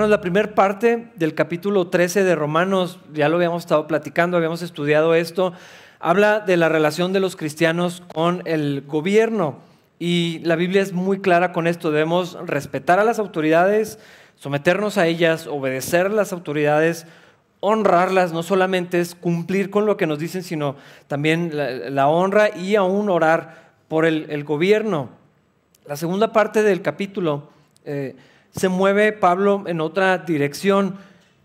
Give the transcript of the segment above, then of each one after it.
Hermanos, la primera parte del capítulo 13 de Romanos, ya lo habíamos estado platicando, habíamos estudiado esto, habla de la relación de los cristianos con el gobierno. Y la Biblia es muy clara con esto, debemos respetar a las autoridades, someternos a ellas, obedecer a las autoridades, honrarlas, no solamente es cumplir con lo que nos dicen, sino también la, honra y aún orar por el, gobierno. La segunda parte del capítulo... Eh, se mueve Pablo en otra dirección,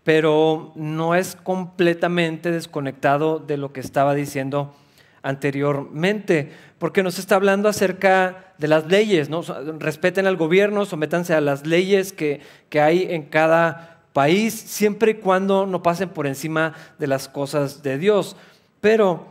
pero no es completamente desconectado de lo que estaba diciendo anteriormente, porque nos está hablando acerca de las leyes, ¿no? respeten al gobierno, sométanse a las leyes que, hay en cada país, siempre y cuando no pasen por encima de las cosas de Dios. Pero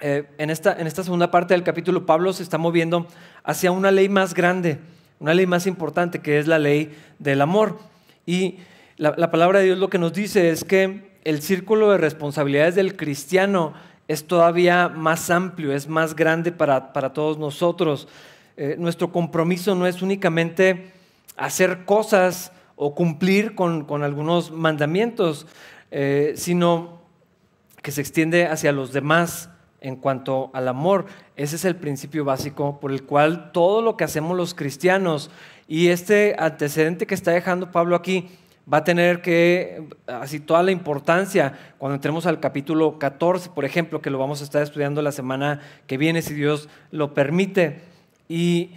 eh, en, esta, en esta segunda parte del capítulo, Pablo se está moviendo hacia una ley más grande una ley más importante que es la ley del amor. Y la, palabra de Dios lo que nos dice es que el círculo de responsabilidades del cristiano es todavía más amplio, es más grande para, todos nosotros. Eh, nuestro compromiso no es únicamente hacer cosas o cumplir con, algunos mandamientos, eh, sino que se extiende hacia los demás en cuanto al amor. Ese es el principio básico por el cual todo lo que hacemos los cristianos y este antecedente que está dejando Pablo aquí va a tener que, así toda la importancia cuando entremos al capítulo 14, por ejemplo, que lo vamos a estar estudiando la semana que viene, si Dios lo permite. Y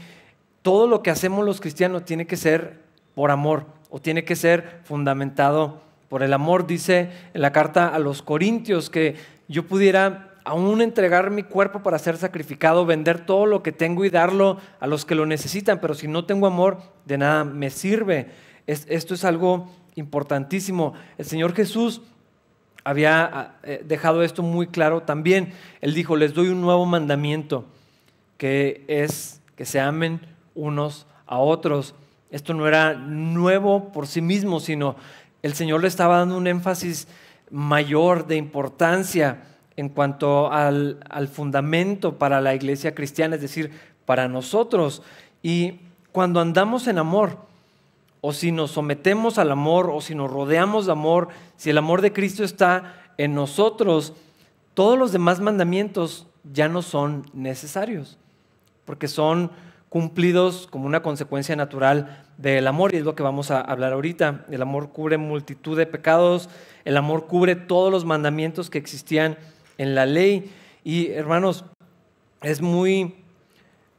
todo lo que hacemos los cristianos tiene que ser por amor o tiene que ser fundamentado por el amor. Dice en la carta a los Corintios que yo pudiera aún entregar mi cuerpo para ser sacrificado, vender todo lo que tengo y darlo a los que lo necesitan, pero si no tengo amor, de nada me sirve. esto es algo importantísimo. El Señor Jesús había ah, eh, dejado esto muy claro también. Él dijo, les doy un nuevo mandamiento, que es que se amen unos a otros. Esto no era nuevo por sí mismo, sino el Señor le estaba dando un énfasis mayor de importancia en cuanto al, fundamento para la iglesia cristiana, es decir, para nosotros. Y cuando andamos en amor, o si nos sometemos al amor, o si nos rodeamos de amor, si el amor de Cristo está en nosotros, todos los demás mandamientos ya no son necesarios, porque son cumplidos como una consecuencia natural del amor, y es lo que vamos a hablar ahorita. El amor cubre multitud de pecados, el amor cubre todos los mandamientos que existían en la ley. Y hermanos, es muy,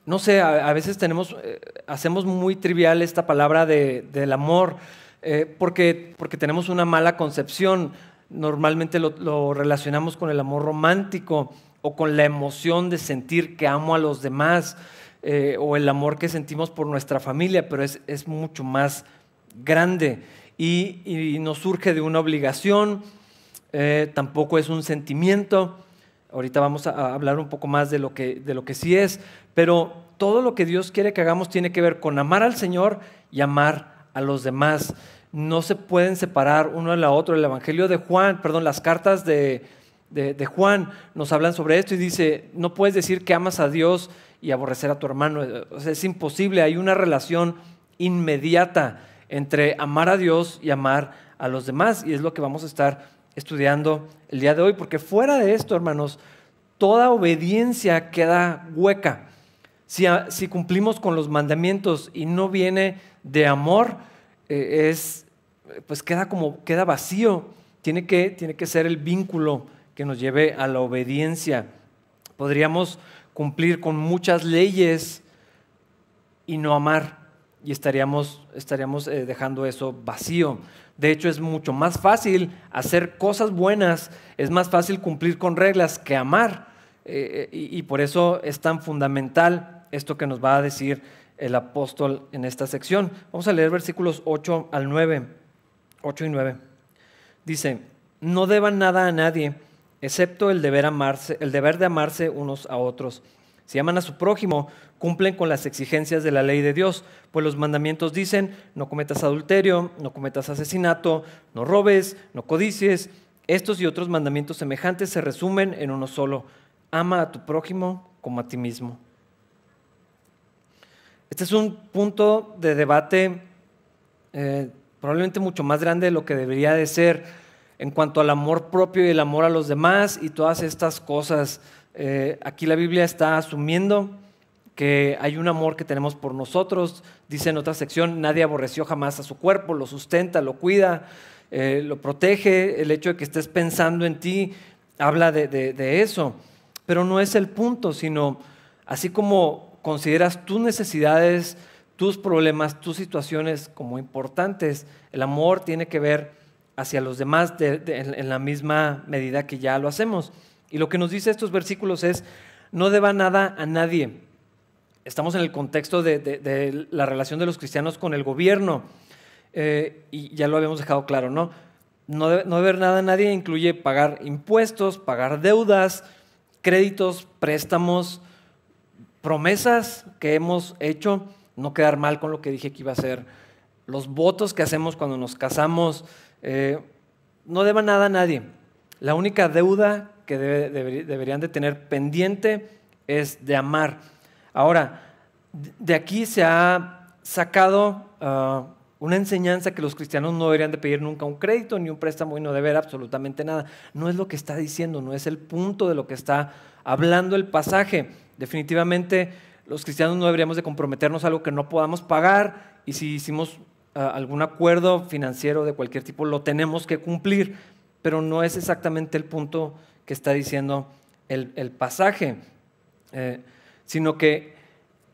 no sé, a, veces tenemos, eh, hacemos muy trivial esta palabra de, del amor, eh, porque, porque tenemos una mala concepción. Normalmente lo, relacionamos con el amor romántico o con la emoción de sentir que amo a los demás eh, o el amor que sentimos por nuestra familia, pero es, es mucho más grande y, y, nos surge de una obligación, eh, tampoco es un sentimiento. Ahorita vamos a hablar un poco más de lo, que, de lo que sí es, pero todo lo que Dios quiere que hagamos tiene que ver con amar al Señor y amar a los demás. No se pueden separar uno de la otro. El Evangelio de Juan, perdón, las cartas de, de, Juan nos hablan sobre esto y dice, no puedes decir que amas a Dios y aborrecer a tu hermano. es imposible, hay una relación inmediata entre amar a Dios y amar a los demás y es lo que vamos a estar estudiando el día de hoy, porque fuera de esto, hermanos, toda obediencia queda hueca. Si, cumplimos con los mandamientos y no viene de amor, eh, es, pues queda como, queda vacío. Tiene que, tiene que ser el vínculo que nos lleve a la obediencia. Podríamos cumplir con muchas leyes y no amar y estaríamos, estaríamos eh, dejando eso vacío. De hecho, es mucho más fácil hacer cosas buenas, es más fácil cumplir con reglas que amar. Eh, eh, y, por eso es tan fundamental esto que nos va a decir el apóstol en esta sección. Vamos a leer versículos 8 al 9. 8 y 9. Dice, no deban nada a nadie, excepto el deber, amarse, el deber de amarse unos a otros si aman a su prójimo, cumplen con las exigencias de la ley de Dios, pues los mandamientos dicen, no cometas adulterio, no cometas asesinato, no robes, no codicies. Estos y otros mandamientos semejantes se resumen en uno solo, ama a tu prójimo como a ti mismo. Este es un punto de debate eh, probablemente mucho más grande de lo que debería de ser en cuanto al amor propio y el amor a los demás y todas estas cosas. Eh, aquí la Biblia está asumiendo que hay un amor que tenemos por nosotros. Dice en otra sección, nadie aborreció jamás a su cuerpo, lo sustenta, lo cuida, eh, lo protege. El hecho de que estés pensando en ti habla de eso. Pero no es el punto, sino así como consideras tus necesidades, tus problemas, tus situaciones como importantes, el amor tiene que ver hacia los demás en la misma medida que ya lo hacemos. Y lo que nos dice estos versículos es, no deba nada a nadie. Estamos en el contexto de, la relación de los cristianos con el gobierno, eh, y ya lo habíamos dejado claro, ¿no? No, no deber nada a nadie incluye pagar impuestos, pagar deudas, créditos, préstamos, promesas que hemos hecho, no quedar mal con lo que dije que iba a ser, los votos que hacemos cuando nos casamos, eh, no deba nada a nadie. La única deuda deberían de tener pendiente es de amar. Ahora, de aquí se ha sacado ah, una enseñanza que los cristianos no deberían de pedir nunca un crédito ni un préstamo y no deber absolutamente nada. No es lo que está diciendo, no es el punto de lo que está hablando el pasaje. Definitivamente los cristianos no deberíamos de comprometernos a algo que no podamos pagar y si hicimos ah, algún acuerdo financiero de cualquier tipo lo tenemos que cumplir, pero no es exactamente el punto que está diciendo el, pasaje, eh, sino que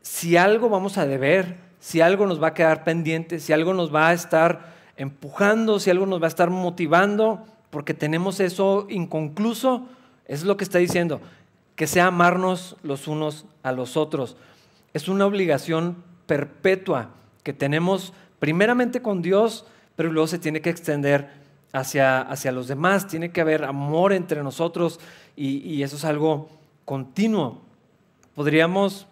si algo vamos a deber, si algo nos va a quedar pendiente, si algo nos va a estar empujando, si algo nos va a estar motivando, porque tenemos eso inconcluso, es lo que está diciendo, que sea amarnos los unos a los otros. Es una obligación perpetua que tenemos primeramente con Dios, pero luego se tiene que extender hacia, hacia los demás, tiene que haber amor entre nosotros y, eso es algo continuo. Podríamos,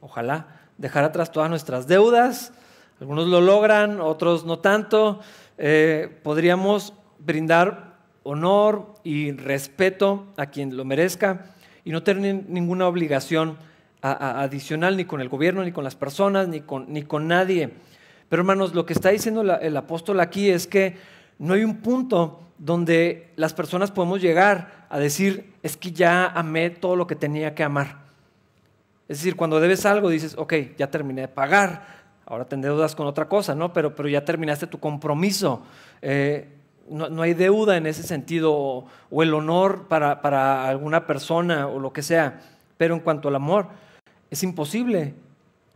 ojalá, dejar atrás todas nuestras deudas. Algunos lo logran, otros no tanto. Eh, podríamos brindar honor y respeto a quien lo merezca y no tener ninguna obligación adicional ni con el gobierno, ni con las personas, ni con, ni con nadie. Pero hermanos, lo que está diciendo el apóstol aquí es que no hay un punto donde las personas podemos llegar a decir, es que ya amé todo lo que tenía que amar. Es decir, cuando debes algo dices, ok, ya terminé de pagar, ahora tendré deudas con otra cosa, ¿no? Pero, pero ya terminaste tu compromiso. Eh, no, hay deuda en ese sentido, o, el honor para, para, alguna persona o lo que sea. Pero en cuanto al amor, es imposible.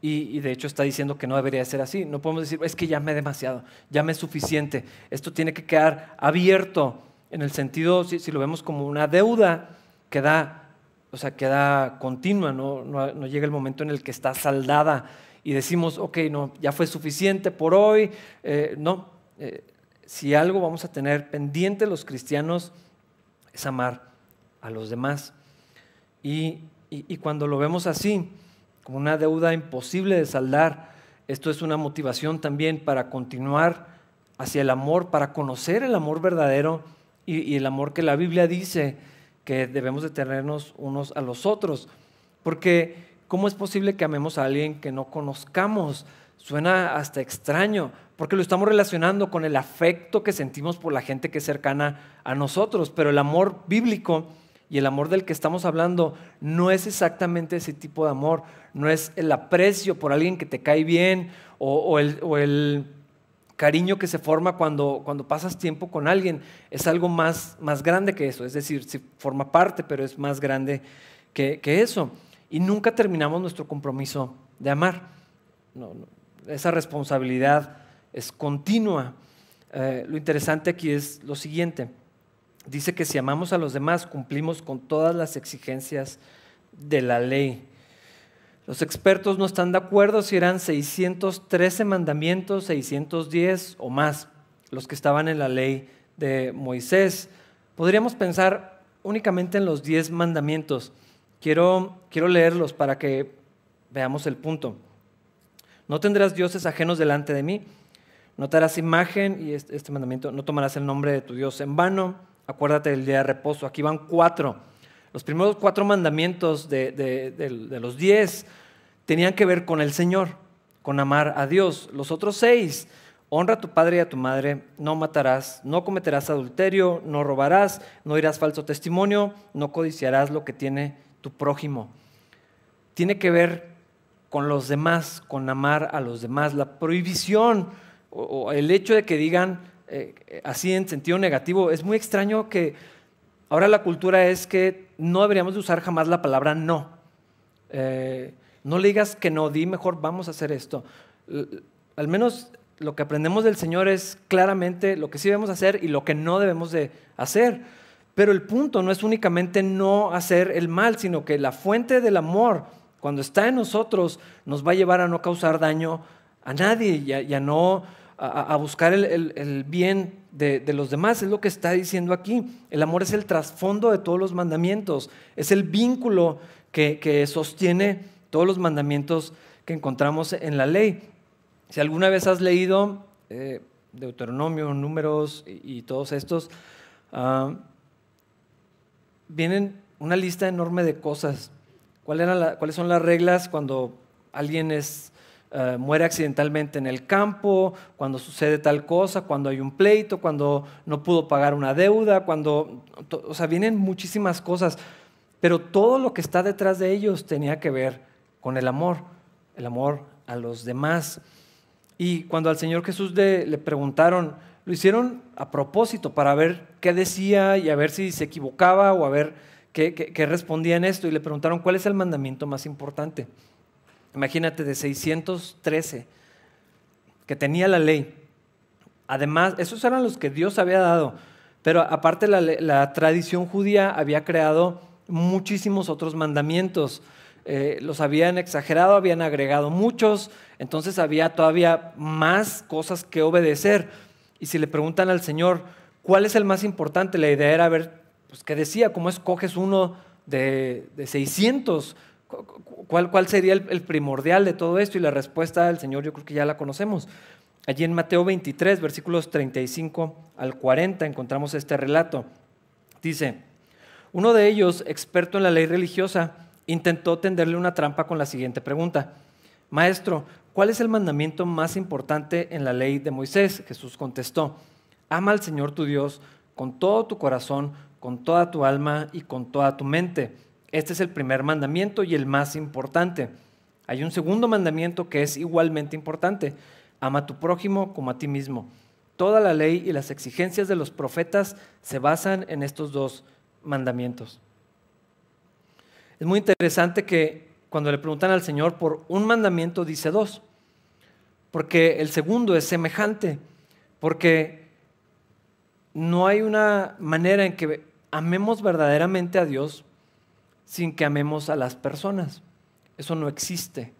Y, de hecho está diciendo que no debería ser así. No podemos decir, es que ya me demasiado, ya me es suficiente. Esto tiene que quedar abierto en el sentido, si, lo vemos como una deuda que da o sea, queda continua, ¿no? No, llega el momento en el que está saldada y decimos, ok, no, ya fue suficiente por hoy. Eh, no, eh, si algo vamos a tener pendiente los cristianos es amar a los demás. Y, y cuando lo vemos así, una deuda imposible de saldar, esto es una motivación también para continuar hacia el amor, para conocer el amor verdadero y, y el amor que la Biblia dice que debemos de tenernos unos a los otros. Porque ¿cómo es posible que amemos a alguien que no conozcamos? Suena hasta extraño, porque lo estamos relacionando con el afecto que sentimos por la gente que es cercana a nosotros, pero el amor bíblico y el amor del que estamos hablando no es exactamente ese tipo de amor, no es el aprecio por alguien que te cae bien o, el, o el cariño que se forma cuando, cuando pasas tiempo con alguien es algo más, más grande que eso. Es decir, si forma parte, pero es más grande que, eso. Y nunca terminamos nuestro compromiso de amar. esa responsabilidad es continua. Eh, lo interesante aquí es lo siguiente. Dice que si amamos a los demás, cumplimos con todas las exigencias de la ley. Los expertos no están de acuerdo si eran 613 mandamientos, 610 o más los que estaban en la ley de Moisés. Podríamos pensar únicamente en los 10 mandamientos. Quiero, quiero leerlos para que veamos el punto. No tendrás dioses ajenos delante de mí. No imagen, y este, este, mandamiento, no tomarás el nombre de tu Dios en vano. Acuérdate del día de reposo. Aquí van cuatro. Los primeros cuatro mandamientos de, de los diez tenían que ver con el Señor, con amar a Dios. Los otros seis, honra a tu padre y a tu madre, no matarás, no cometerás adulterio, no robarás, no dirás falso testimonio, no codiciarás lo que tiene tu prójimo. Tiene que ver con los demás, con amar a los demás. La prohibición o, el hecho de que digan eh, así en sentido negativo, es muy extraño que ahora la cultura es que no deberíamos de usar jamás la palabra no. Eh, no le digas que no, di mejor vamos a hacer esto. Al menos lo que aprendemos del Señor es claramente lo que sí debemos hacer y lo que no debemos de hacer. Pero el punto no es únicamente no hacer el mal, sino que la fuente del amor, cuando está en nosotros, nos va a llevar a no causar daño a nadie y a, no a, buscar el, bien de, los demás. Es lo que está diciendo aquí. El amor es el trasfondo de todos los mandamientos, es el vínculo que sostiene todos los mandamientos que encontramos en la ley. Si alguna vez has leído eh, Deuteronomio, números y, todos estos, ah, vienen una lista enorme de cosas. ¿Cuáles son las reglas cuando alguien es, ah, muere accidentalmente en el campo, cuando sucede tal cosa, cuando hay un pleito, cuando no pudo pagar una deuda, cuando, o sea, vienen muchísimas cosas, pero todo lo que está detrás de ellos tenía que ver con el amor, el amor a los demás. Y cuando al Señor Jesús le, preguntaron, lo hicieron a propósito para ver qué decía y a ver si se equivocaba o a ver qué, respondía en esto. Y le preguntaron, ¿cuál es el mandamiento más importante? Imagínate, de 613 que tenía la ley. Además, esos eran los que Dios había dado. Pero aparte la tradición judía había creado muchísimos otros mandamientos. Eh, los habían exagerado, habían agregado muchos, entonces había todavía más cosas que obedecer. Y si le preguntan al Señor, ¿cuál es el más importante? La idea era ver, pues, ¿qué decía? ¿Cómo escoges uno de, de 600? ¿Cuál, ¿Cuál, sería el, el, primordial de todo esto? Y la respuesta del Señor yo creo que ya la conocemos. Allí en Mateo 23, versículos 35 al 40, encontramos este relato. Dice, uno de ellos, experto en la ley religiosa, intentó tenderle una trampa con la siguiente pregunta. Maestro, ¿cuál es el mandamiento más importante en la ley de Moisés? Jesús contestó, ama al Señor tu Dios con todo tu corazón, con toda tu alma y con toda tu mente. Este es el primer mandamiento y el más importante. Hay un segundo mandamiento que es igualmente importante. Ama a tu prójimo como a ti mismo. Toda la ley y las exigencias de los profetas se basan en estos dos mandamientos. Es muy interesante que cuando le preguntan al Señor por un mandamiento dice dos, porque el segundo es semejante, porque no hay una manera en que amemos verdaderamente a Dios sin que amemos a las personas. Eso no existe.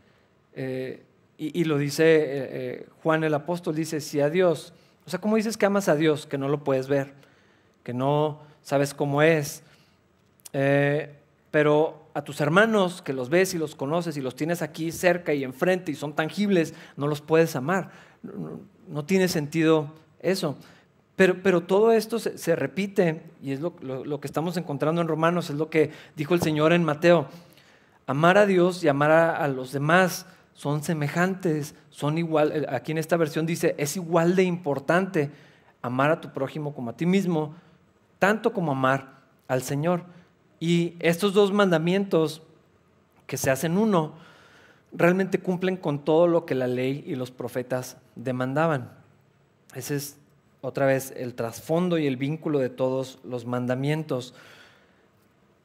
Eh, y, lo dice eh, eh, Juan el apóstol, dice, si a Dios, o sea, ¿cómo dices que amas a Dios? Que no lo puedes ver, que no sabes cómo es. pero a tus hermanos que los ves y los conoces y los tienes aquí cerca y enfrente y son tangibles, no los puedes amar. No, tiene sentido eso. Pero, pero todo esto se, repite y es lo, que estamos encontrando en Romanos, es lo que dijo el Señor en Mateo. Amar a Dios y amar a, a los demás son semejantes, son igual, eh, aquí en esta versión dice, es igual de importante amar a tu prójimo como a ti mismo, tanto como amar al Señor. Y estos dos mandamientos que se hacen uno, realmente cumplen con todo lo que la ley y los profetas demandaban. Ese es otra vez el trasfondo y el vínculo de todos los mandamientos.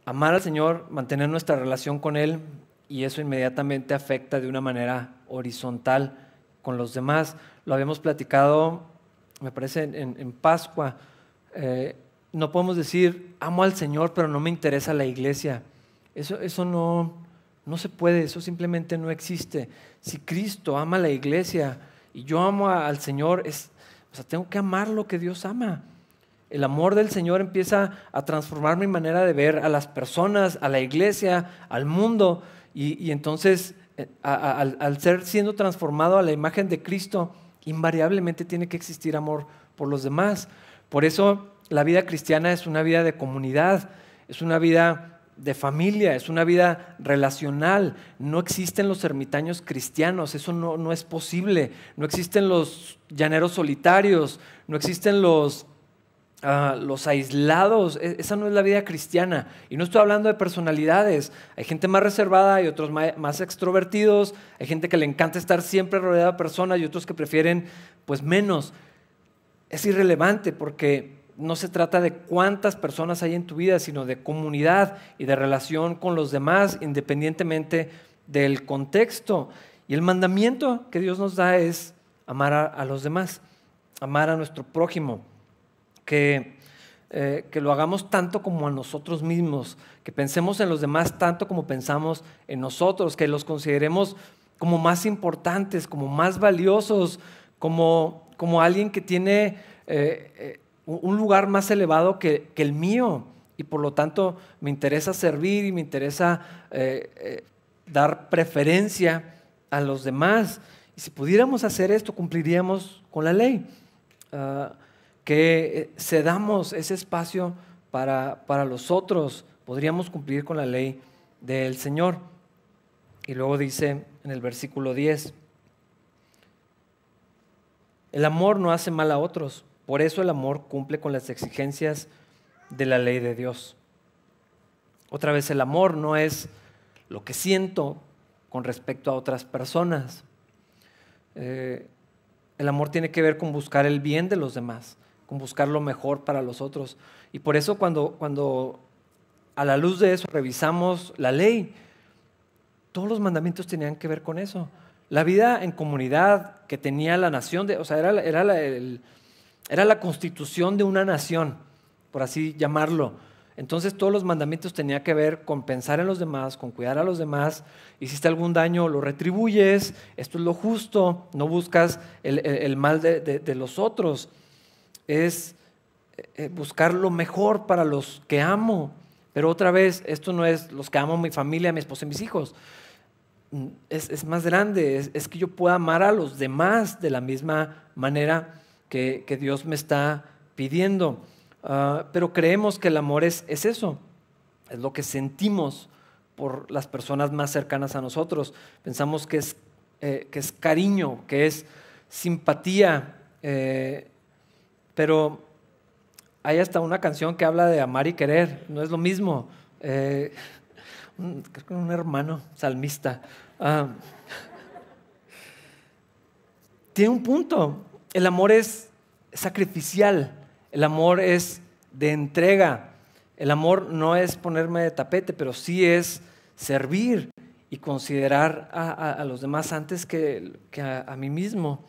Amar al Señor, mantener nuestra relación con Él y eso inmediatamente afecta de una manera horizontal con los demás. Lo habíamos platicado, me parece, en, Pascua. Eh, no podemos decir, amo al Señor, pero no me interesa la iglesia. Eso, eso no, no se puede, eso simplemente no existe. Si Cristo ama a la iglesia y yo amo al Señor, es, o sea, tengo que amar lo que Dios ama. El amor del Señor empieza a transformar mi manera de ver a las personas, a la iglesia, al mundo. Y, entonces, eh, al ser siendo transformado a la imagen de Cristo, invariablemente tiene que existir amor por los demás. Por eso la vida cristiana es una vida de comunidad, es una vida de familia, es una vida relacional. No existen los ermitaños cristianos, eso no, no es posible. No existen los llaneros solitarios, no existen los, ah, los aislados. E, esa no es la vida cristiana. Y no estoy hablando de personalidades. Hay gente más reservada y otros más extrovertidos. Hay gente que le encanta estar siempre rodeada de personas y otros que prefieren pues menos. Es irrelevante porque no se trata de cuántas personas hay en tu vida, sino de comunidad y de relación con los demás, independientemente del contexto. Y el mandamiento que Dios nos da es amar a, los demás, amar a nuestro prójimo, que, eh, que lo hagamos tanto como a nosotros mismos, que pensemos en los demás tanto como pensamos en nosotros, que los consideremos como más importantes, como más valiosos, como, como alguien que tiene... Eh, eh, un lugar más elevado que, el mío y por lo tanto me interesa servir y me interesa eh, eh, dar preferencia a los demás. Y si pudiéramos hacer esto, cumpliríamos con la ley. Ah, que eh, cedamos ese espacio para, para los otros, podríamos cumplir con la ley del Señor. Y luego dice en el versículo 10, el amor no hace mal a otros por eso el amor cumple con las exigencias de la ley de Dios. Otra vez, el amor no es lo que siento con respecto a otras personas. Eh, el amor tiene que ver con buscar el bien de los demás, con buscar lo mejor para los otros. Y por eso cuando, cuando a la luz de eso revisamos la ley, todos los mandamientos tenían que ver con eso. La vida en comunidad que tenía la nación, de, o sea, era, era el, era la constitución de una nación, por así llamarlo. Entonces todos los mandamientos tenían que ver con pensar en los demás, con cuidar a los demás. Hiciste algún daño, lo retribuyes. Esto es lo justo. No buscas el, mal de, los otros. Es eh, buscar lo mejor para los que amo. Pero otra vez, esto no es los que amo mi familia, mi esposa y mis hijos. Mm, es, más grande. Es, es que yo pueda amar a los demás de la misma manera que, Dios me está pidiendo. Ah, pero creemos que el amor es, es eso, es lo que sentimos por las personas más cercanas a nosotros. Pensamos que es, eh, que es cariño, que es simpatía, eh, pero hay hasta una canción que habla de amar y querer, no es lo mismo. Eh, creo que un hermano salmista. Ah, tiene un punto el amor es sacrificial, el amor es de entrega, el amor no es ponerme de tapete, pero sí es servir y considerar a, los demás antes que, a, mí mismo.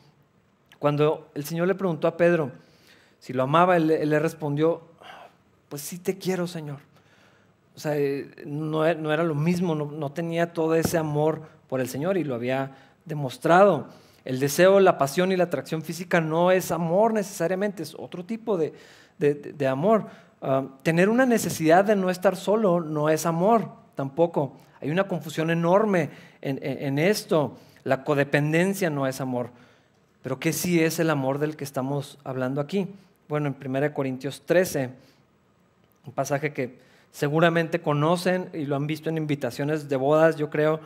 Cuando el Señor le preguntó a Pedro si lo amaba, él, le respondió, pues sí te quiero, Señor. O sea, eh, no, era lo mismo, no tenía todo ese amor por el Señor y lo había demostrado. El deseo, la pasión y la atracción física no es amor necesariamente, es otro tipo de, amor. Ah, tener una necesidad de no estar solo no es amor tampoco. Hay una confusión enorme en, esto. La codependencia no es amor. Pero ¿qué sí es el amor del que estamos hablando aquí? Bueno, en 1 Corintios 13, un pasaje que seguramente conocen y lo han visto en invitaciones de bodas, yo creo.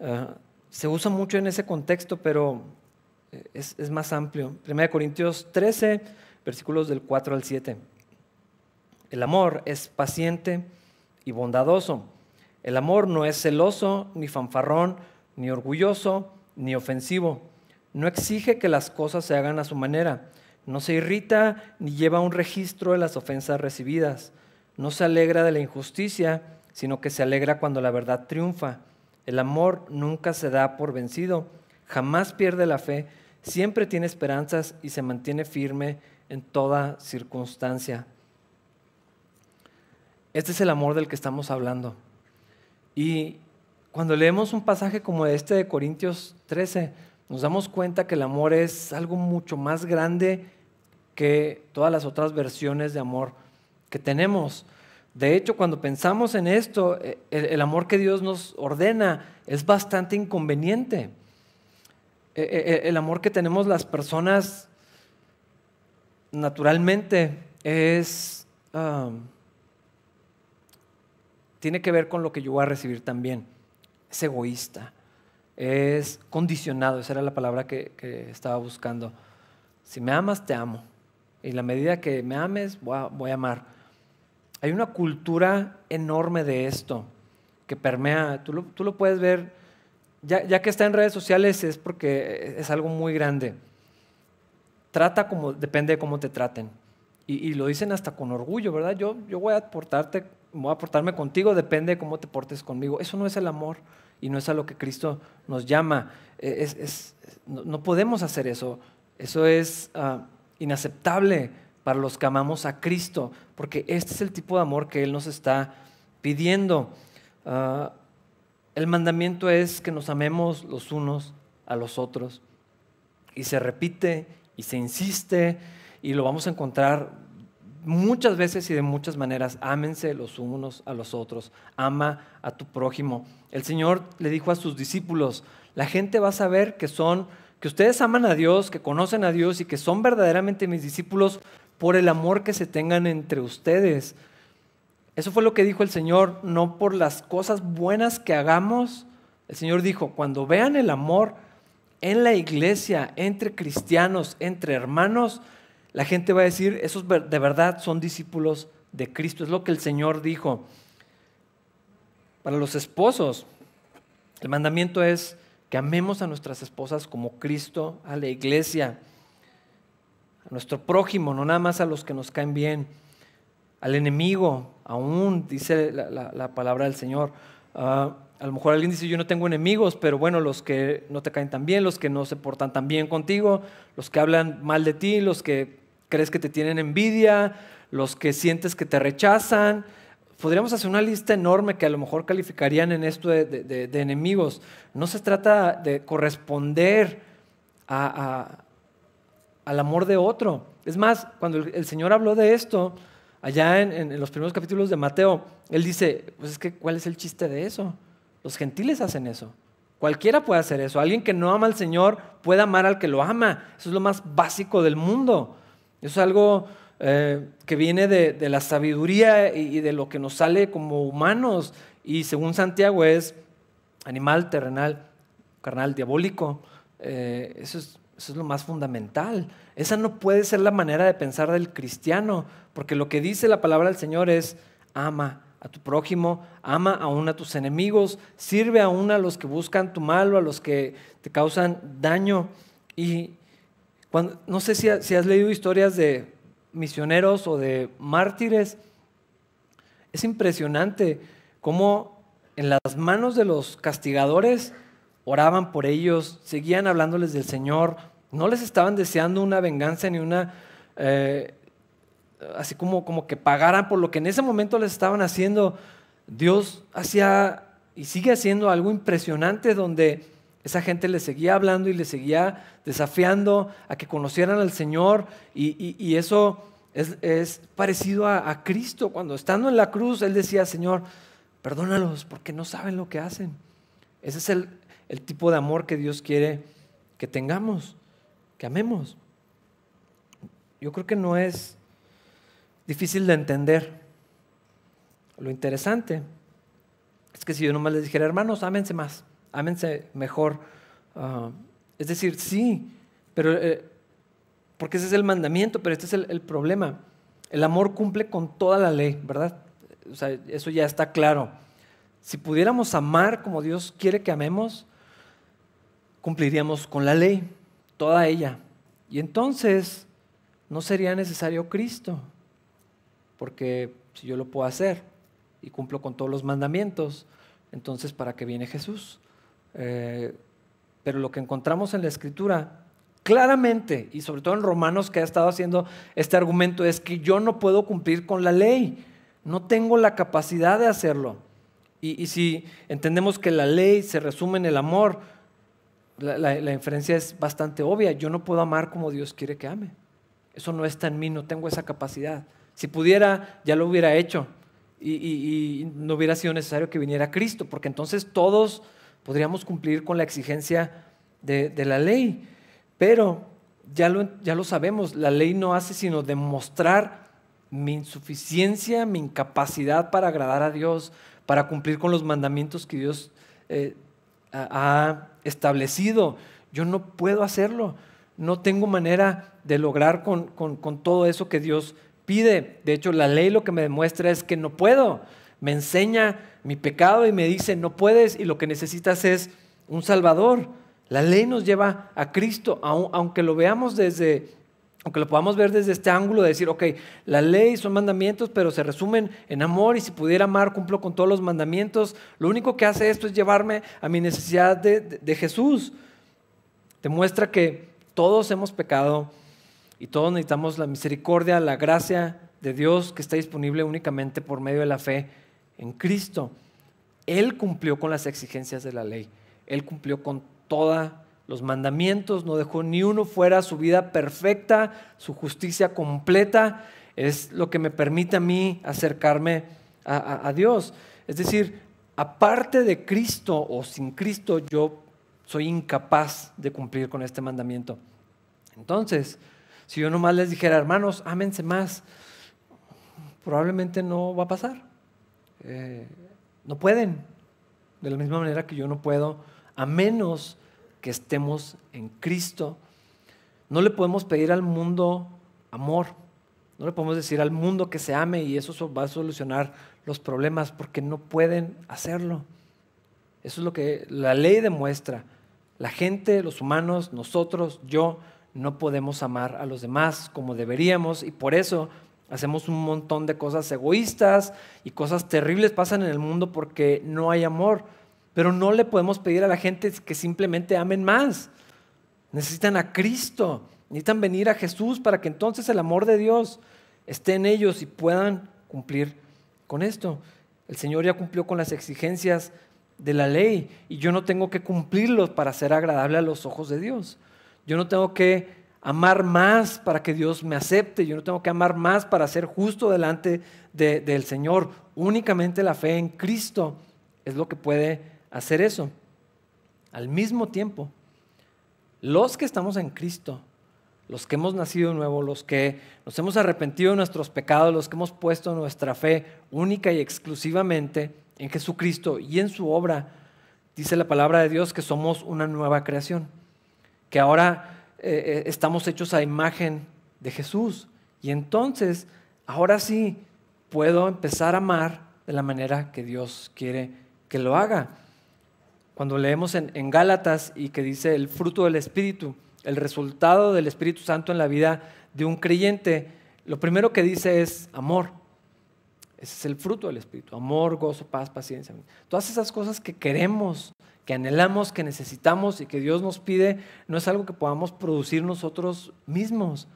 Ah, se usa mucho en ese contexto, pero eh, es, más amplio. 1 Corintios 13, versículos del 4 al 7. El amor es paciente y bondadoso. El amor no es celoso, ni fanfarrón, ni orgulloso, ni ofensivo. No exige que las cosas se hagan a su manera. No se irrita ni lleva un registro de las ofensas recibidas. No se alegra de la injusticia, sino que se alegra cuando la verdad triunfa. El amor nunca se da por vencido, jamás pierde la fe, siempre tiene esperanzas y se mantiene firme en toda circunstancia. Este es el amor del que estamos hablando. Y cuando leemos un pasaje como este de Corintios 13, nos damos cuenta que el amor es algo mucho más grande que todas las otras versiones de amor que tenemos. De hecho, cuando pensamos en esto, eh, el, amor que Dios nos ordena es bastante inconveniente. Eh, eh, el amor que tenemos las personas naturalmente es, tiene que ver con lo que yo voy a recibir también. Es egoísta, es condicionado, esa era la palabra que, estaba buscando. Si me amas, te amo. Y la medida que me ames, voy a, amar. Hay una cultura enorme de esto que permea, tú lo, tú lo puedes ver, ya, ya, que está en redes sociales es porque es algo muy grande. Trata como, depende de cómo te traten. Y, lo dicen hasta con orgullo, ¿verdad? Yo, yo voy a portarte, voy a portarme contigo, depende de cómo te portes conmigo. Eso no es el amor y no es a lo que Cristo nos llama. E, es, no, podemos hacer eso. Eso es ah, inaceptable para los que amamos a Cristo, porque este es el tipo de amor que Él nos está pidiendo. Ah, el mandamiento es que nos amemos los unos a los otros. Y se repite y se insiste y lo vamos a encontrar muchas veces y de muchas maneras. Ámense los unos a los otros. Ama a tu prójimo. El Señor le dijo a sus discípulos, la gente va a saber que son, que ustedes aman a Dios, que conocen a Dios y que son verdaderamente mis discípulos por el amor que se tengan entre ustedes. Eso fue lo que dijo el Señor, no por las cosas buenas que hagamos. El Señor dijo, cuando vean el amor en la iglesia, entre cristianos, entre hermanos, la gente va a decir, esos de verdad son discípulos de Cristo. Es lo que el Señor dijo. Para los esposos, el mandamiento es que amemos a nuestras esposas como Cristo a la iglesia, a nuestro prójimo, no nada más a los que nos caen bien, al enemigo, aún, dice la, palabra del Señor. Ah, a lo mejor alguien dice, yo no tengo enemigos, pero bueno, los que no te caen tan bien, los que no se portan tan bien contigo, los que hablan mal de ti, los que crees que te tienen envidia, los que sientes que te rechazan. Podríamos hacer una lista enorme que a lo mejor calificarían en esto de, enemigos. No se trata de corresponder al amor de otro. Es más, cuando el, Señor habló de esto, allá en, los primeros capítulos de Mateo, Él dice, pues es que, ¿cuál es el chiste de eso? Los gentiles hacen eso. Cualquiera puede hacer eso. Alguien que no ama al Señor puede amar al que lo ama. Eso es lo más básico del mundo. Eso es algo eh, que viene de, la sabiduría y, de lo que nos sale como humanos. Y según Santiago es animal, terrenal, carnal, diabólico. Eh, eso, es, eso es lo más fundamental. Esa no puede ser la manera de pensar del cristiano, porque lo que dice la palabra del Señor es ama a tu prójimo, ama aún a tus enemigos, sirve aún a los que buscan tu mal o a los que te causan daño. Y no sé si, has leído historias de misioneros o de mártires. Es impresionante cómo en las manos de los castigadores oraban por ellos, seguían hablándoles del Señor, no les estaban deseando una venganza ni una, eh, así como, como que pagaran por lo que en ese momento les estaban haciendo. Dios hacía y sigue haciendo algo impresionante donde esa gente le seguía hablando y le seguía desafiando a que conocieran al Señor y, eso es, parecido a, Cristo. Cuando estando en la cruz, Él decía, Señor, perdónalos porque no saben lo que hacen. Ese es el, el tipo de amor que Dios quiere que tengamos, que amemos. Yo creo que no es difícil de entender. Lo interesante es que si yo nomás les dijera, hermanos, ámense más ámense mejor. Ah, es decir, sí, pero eh, porque ese es el mandamiento, pero este es el, problema. El amor cumple con toda la ley, ¿verdad? O sea, eso ya está claro. Si pudiéramos amar como Dios quiere que amemos, cumpliríamos con la ley, toda ella. Y entonces no sería necesario Cristo, porque si yo lo puedo hacer y cumplo con todos los mandamientos, entonces ¿para qué viene Jesús? Eh, pero lo que encontramos en la escritura claramente, y sobre todo en Romanos que ha estado haciendo este argumento, es que yo no puedo cumplir con la ley, no tengo la capacidad de hacerlo. Y, si entendemos que la ley se resume en el amor, la, la, inferencia es bastante obvia, yo no puedo amar como Dios quiere que ame. Eso no está en mí, no tengo esa capacidad. Si pudiera, ya lo hubiera hecho y, no hubiera sido necesario que viniera Cristo, porque entonces todos podríamos cumplir con la exigencia de, la ley. Pero ya lo, ya lo sabemos, la ley no hace sino demostrar mi insuficiencia, mi incapacidad para agradar a Dios, para cumplir con los mandamientos que Dios eh, ha establecido. Yo no puedo hacerlo. No tengo manera de lograr con, con todo eso que Dios pide. De hecho, la ley lo que me demuestra es que no puedo. Me enseña mi pecado y me dice, no puedes y lo que necesitas es un Salvador. La ley nos lleva a Cristo, aunque lo veamos desde, aunque lo podamos ver desde este ángulo de decir, ok, la ley son mandamientos, pero se resumen en amor y si pudiera amar, cumplo con todos los mandamientos. Lo único que hace esto es llevarme a mi necesidad de, de Jesús. Demuestra que todos hemos pecado y todos necesitamos la misericordia, la gracia de Dios que está disponible únicamente por medio de la fe en Cristo. Él cumplió con las exigencias de la ley. Él cumplió con todos los mandamientos, no dejó ni uno fuera, su vida perfecta, su justicia completa, es lo que me permite a mí acercarme a, Dios. Es decir, aparte de Cristo o sin Cristo, yo soy incapaz de cumplir con este mandamiento. Entonces, si yo nomás les dijera, hermanos, ámense más, probablemente no va a pasar. Eh, no pueden, de la misma manera que yo no puedo, a menos que estemos en Cristo. No le podemos pedir al mundo amor. No le podemos decir al mundo que se ame y eso va a solucionar los problemas porque no pueden hacerlo. Eso es lo que la ley demuestra. La gente, los humanos, nosotros, yo, no podemos amar a los demás como deberíamos y por eso hacemos un montón de cosas egoístas y cosas terribles pasan en el mundo porque no hay amor. Pero no le podemos pedir a la gente que simplemente amen más. Necesitan a Cristo, necesitan venir a Jesús para que entonces el amor de Dios esté en ellos y puedan cumplir con esto. El Señor ya cumplió con las exigencias de la ley y yo no tengo que cumplirlos para ser agradable a los ojos de Dios. Yo no tengo que amar más para que Dios me acepte, yo no tengo que amar más para ser justo delante del Señor. Únicamente la fe en Cristo es lo que puede hacer eso. Al mismo tiempo, los que estamos en Cristo, los que hemos nacido nuevo, los que nos hemos arrepentido de nuestros pecados, los que hemos puesto nuestra fe única y exclusivamente en Jesucristo y en su obra, dice la palabra de Dios que somos una nueva creación, que ahora eh, eh, estamos hechos a imagen de Jesús. Y entonces, ahora sí, puedo empezar a amar de la manera que Dios quiere que lo haga. Cuando leemos en, Gálatas y que dice el fruto del Espíritu, el resultado del Espíritu Santo en la vida de un creyente, lo primero que dice es amor. Ese es el fruto del Espíritu, amor, gozo, paz, paciencia. Todas esas cosas que queremos que anhelamos, que necesitamos y que Dios nos pide, no es algo que podamos producir nosotros mismos.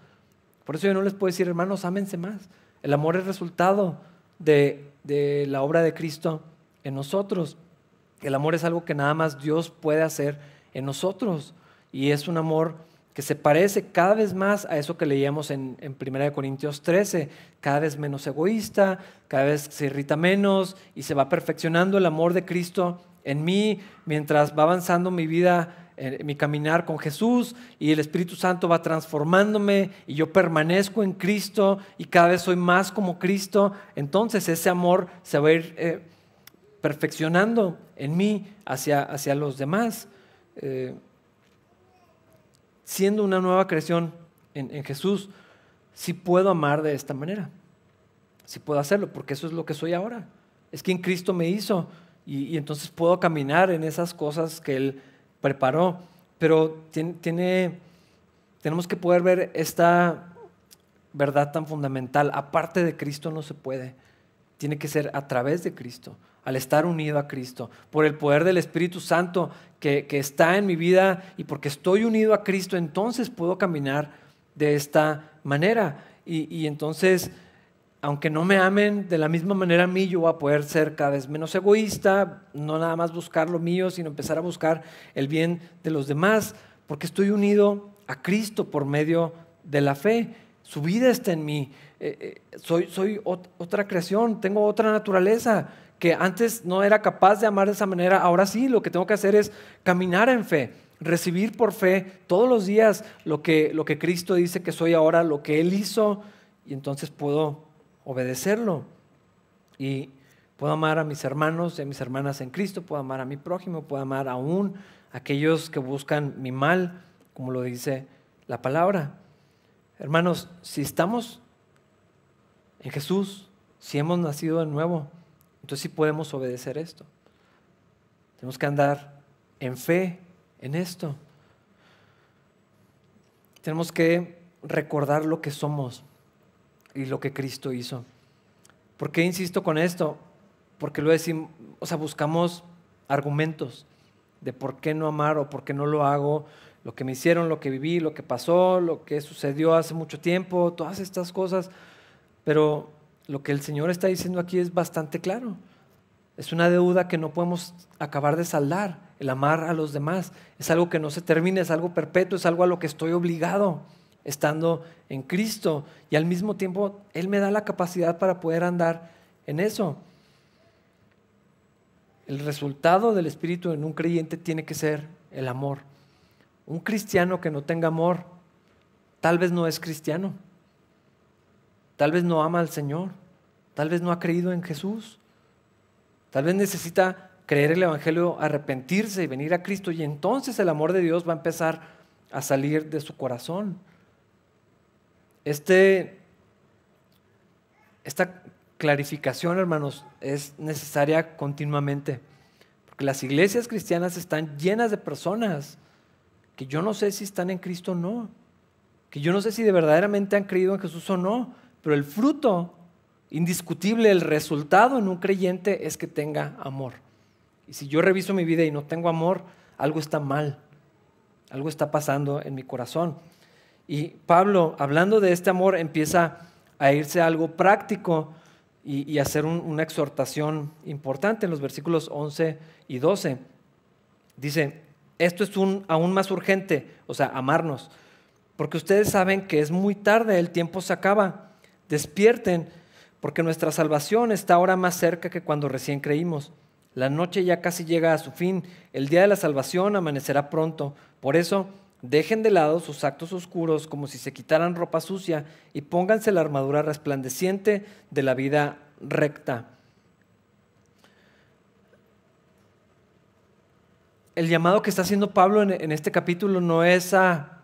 Por eso yo no les puedo decir, hermanos, ámense más. El amor es resultado de, de la obra de Cristo en nosotros. El amor es algo que nada más Dios puede hacer en nosotros. Y es un amor que se parece cada vez más a eso que leíamos en, en 1 Corintios 13, cada vez menos egoísta, cada vez se irrita menos y se va perfeccionando el amor de Cristo en mí mientras va avanzando mi vida, eh, mi caminar con Jesús y el Espíritu Santo va transformándome y yo permanezco en Cristo y cada vez soy más como Cristo, entonces ese amor se va a ir eh, perfeccionando en mí hacia, hacia los demás. Eh, siendo una nueva creación en, Jesús, si puedo amar de esta manera, si puedo hacerlo, porque eso es lo que soy ahora. Es quien Cristo me hizo y, entonces puedo caminar en esas cosas que Él preparó. Pero tiene, tenemos que poder ver esta verdad tan fundamental. Aparte de Cristo no se puede. Tiene que ser a través de Cristo, al estar unido a Cristo, por el poder del Espíritu Santo que, está en mi vida y porque estoy unido a Cristo, entonces puedo caminar de esta manera. Y, y entonces aunque no me amen de la misma manera a mí, yo voy a poder ser cada vez menos egoísta, no nada más buscar lo mío, sino empezar a buscar el bien de los demás, porque estoy unido a Cristo por medio de la fe. Su vida está en mí. Eh, eh, soy, soy otra creación, tengo otra naturaleza que antes no era capaz de amar de esa manera. Ahora sí, lo que tengo que hacer es caminar en fe, recibir por fe todos los días lo que, lo que Cristo dice que soy ahora, lo que Él hizo, y entonces puedo obedecerlo. Y Puedo amar a mis hermanos y a mis hermanas en Cristo, puedo amar a mi prójimo, puedo amar aún a aquellos que buscan mi mal, como lo dice la palabra. Hermanos, si estamos en Jesús, si hemos nacido de nuevo, entonces sí podemos obedecer esto. Tenemos que andar en fe en esto. Tenemos que recordar lo que somos y lo que Cristo hizo. ¿Por qué insisto con esto? Porque lo decimos, o sea, buscamos argumentos de por qué no amar o por qué no lo hago, lo que me hicieron, lo que viví, lo que pasó, lo que sucedió hace mucho tiempo, todas estas cosas. Pero lo que el Señor está diciendo aquí es bastante claro. Es una deuda que no podemos acabar de saldar, el amar a los demás. Es algo que no se termina, es algo perpetuo, es algo a lo que estoy obligado estando en Cristo. Y al mismo tiempo, Él me da la capacidad para poder andar en eso. El resultado del Espíritu en un creyente tiene que ser el amor. Un cristiano que no tenga amor, tal vez no es cristiano. Tal vez no ama al Señor. Tal vez no ha creído en Jesús. Tal vez necesita creer el Evangelio, arrepentirse y venir a Cristo y entonces el amor de Dios va a empezar a salir de su corazón. Este, esta clarificación, hermanos, es necesaria continuamente, porque las iglesias cristianas están llenas de personas que yo no sé si están en Cristo o no, que yo no sé si de verdaderamente han creído en Jesús o no, pero el fruto indiscutible, el resultado en un creyente es que tenga amor. Y si yo reviso mi vida y no tengo amor, algo está mal, algo está pasando en mi corazón. Y Pablo, hablando de este amor, empieza a irse a algo práctico y, hacer una exhortación importante en los versículos 11 y 12. Dice, esto es aún más urgente, o sea, amarnos, porque ustedes saben que es muy tarde, el tiempo se acaba. Despierten, porque nuestra salvación está ahora más cerca que cuando recién creímos. La noche ya casi llega a su fin, el día de la salvación amanecerá pronto. Por eso, Dejen de lado sus actos oscuros como si se quitaran ropa sucia y pónganse la armadura resplandeciente de la vida recta. El llamado que está haciendo Pablo en, este capítulo no es a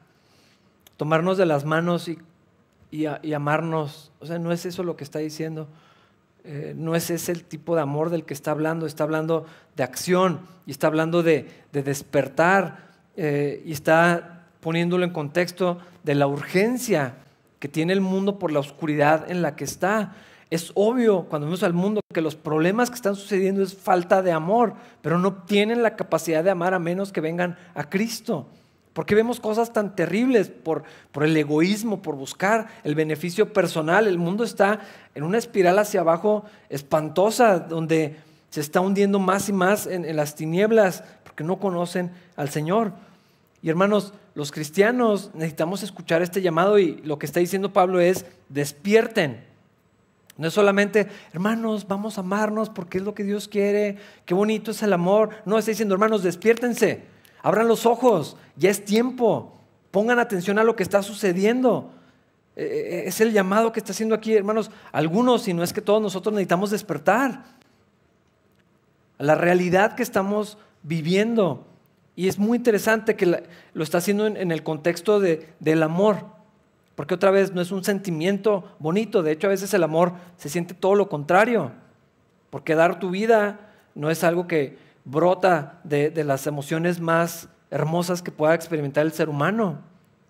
tomarnos de las manos y, amarnos. O sea, no es eso lo que está diciendo. Eh, no es ese el tipo de amor del que está hablando. Está hablando de acción y está hablando de despertar eh, y está poniéndolo en contexto de la urgencia que tiene el mundo por la oscuridad en la que está. Es obvio cuando vemos al mundo que los problemas que están sucediendo es falta de amor, pero no tienen la capacidad de amar a menos que vengan a Cristo. Porque vemos cosas tan terribles por, por, el egoísmo, por buscar el beneficio personal. El mundo está en una espiral hacia abajo espantosa, donde se está hundiendo más y más en, en las tinieblas, porque no conocen al Señor. Y hermanos, los cristianos necesitamos escuchar este llamado y lo que está diciendo Pablo es, despierten. No es solamente, hermanos, vamos a amarnos porque es lo que Dios quiere, qué bonito es el amor. No, está diciendo, hermanos, despiértense, abran los ojos, ya es tiempo, pongan atención a lo que está sucediendo. E, e, e, es el llamado que está haciendo aquí, hermanos. Algunos, si no es que todos nosotros necesitamos despertar la realidad que estamos viviendo. Y es muy interesante que lo está haciendo en, el contexto del amor, porque otra vez no es un sentimiento bonito, de hecho a veces el amor se siente todo lo contrario, porque dar tu vida no es algo que brota de, las emociones más hermosas que pueda experimentar el ser humano.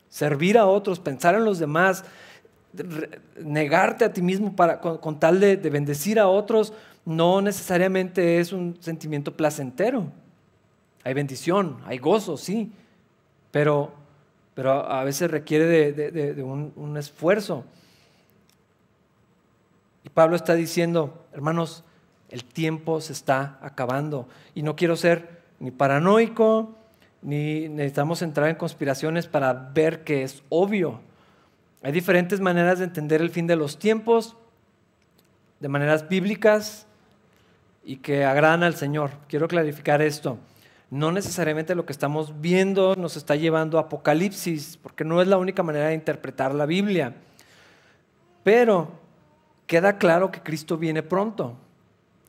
Servir a otros, pensar en los demás, negarte a ti mismo para, con, tal de bendecir a otros, no necesariamente es un sentimiento placentero. Hay bendición, hay gozo, sí, pero, pero a veces requiere de, un esfuerzo. Y Pablo está diciendo, hermanos, el tiempo se está acabando. Y no quiero ser ni paranoico, ni necesitamos entrar en conspiraciones para ver que es obvio. Hay diferentes maneras de entender el fin de los tiempos, de maneras bíblicas y que agradan al Señor. Quiero clarificar esto no necesariamente lo que estamos viendo nos está llevando a Apocalipsis, porque no es la única manera de interpretar la Biblia. Pero queda claro que Cristo viene pronto.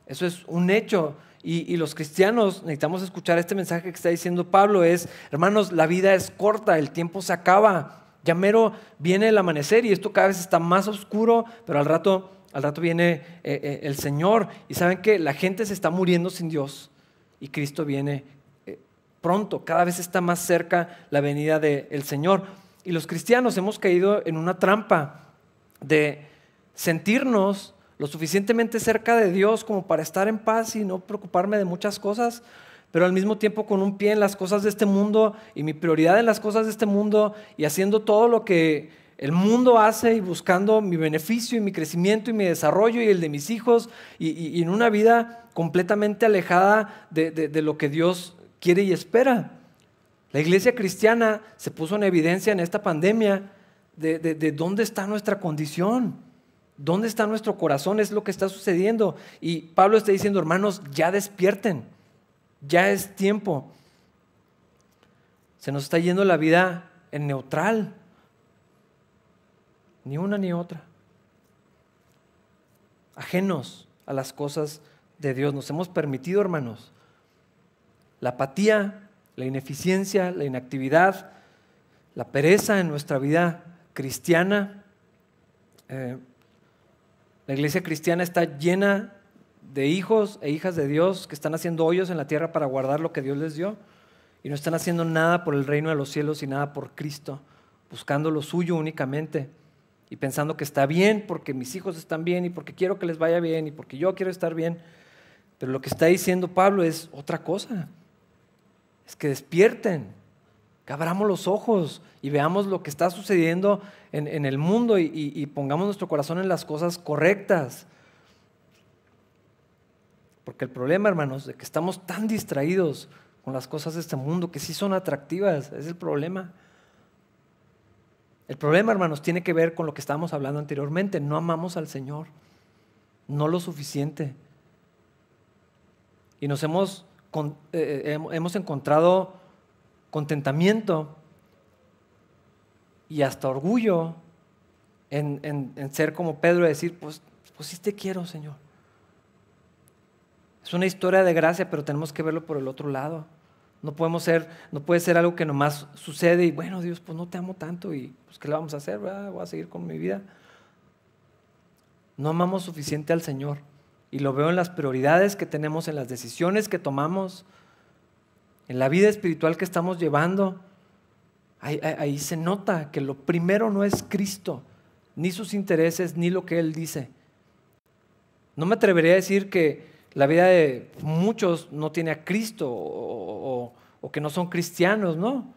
Eso es un hecho. Y, los cristianos necesitamos escuchar este mensaje que está diciendo Pablo, es, hermanos, la vida es corta, el tiempo se acaba. Ya mero viene el amanecer y esto cada vez está más oscuro, pero al rato, al rato viene eh, eh, el Señor. Y saben que la gente se está muriendo sin Dios y Cristo viene eh, pronto, cada vez está más cerca la venida del Señor. Y los cristianos hemos caído en una trampa de sentirnos lo suficientemente cerca de Dios como para estar en paz y no preocuparme de muchas cosas, pero al mismo tiempo con un pie en las cosas de este mundo y mi prioridad en las cosas de este mundo y haciendo todo lo que el mundo hace y buscando mi beneficio y mi crecimiento y mi desarrollo y el de mis hijos y, en una vida completamente alejada de, lo que Dios quiere y espera. La iglesia cristiana se puso en evidencia en esta pandemia de, de dónde está nuestra condición. ¿Dónde está nuestro corazón? Es lo que está sucediendo. Y Pablo está diciendo, hermanos, ya despierten, ya es tiempo. Se nos está yendo la vida en neutral. Ni una ni otra. Ajenos a las cosas de Dios. Nos hemos permitido, hermanos, la apatía, la ineficiencia, la inactividad, la pereza en nuestra vida cristiana. Eh, la iglesia cristiana está llena de hijos e hijas de Dios que están haciendo hoyos en la tierra para guardar lo que Dios les dio y no están haciendo nada por el reino de los cielos y nada por Cristo, buscando lo suyo únicamente y pensando que está bien porque mis hijos están bien y porque quiero que les vaya bien y porque yo quiero estar bien. Pero lo que está diciendo Pablo es otra cosa, es que despierten, que abramos los ojos y veamos lo que está sucediendo en, el mundo y, pongamos nuestro corazón en las cosas correctas. Porque el problema, hermanos, de que estamos tan distraídos con las cosas de este mundo que sí son atractivas, es el problema. El problema, hermanos, tiene que ver con lo que estábamos hablando anteriormente. No amamos al Señor, no lo suficiente. Y nos hemos, eh, eh, hemos encontrado contentamiento y hasta orgullo en, ser como Pedro y decir, pues, pues sí te quiero, Señor. Es una historia de gracia, pero tenemos que verlo por el otro lado. No podemos ser, no puede ser algo que nomás sucede y bueno, Dios, pues no te amo tanto y pues qué le vamos a hacer, voy a seguir con mi vida. No amamos suficiente al Señor y lo veo en las prioridades que tenemos, en las decisiones que tomamos, en la vida espiritual que estamos llevando, ahí, se nota que lo primero no es Cristo, ni sus intereses, ni lo que Él dice. No me atrevería a decir que la vida de muchos no tiene a Cristo o, que no son cristianos, no.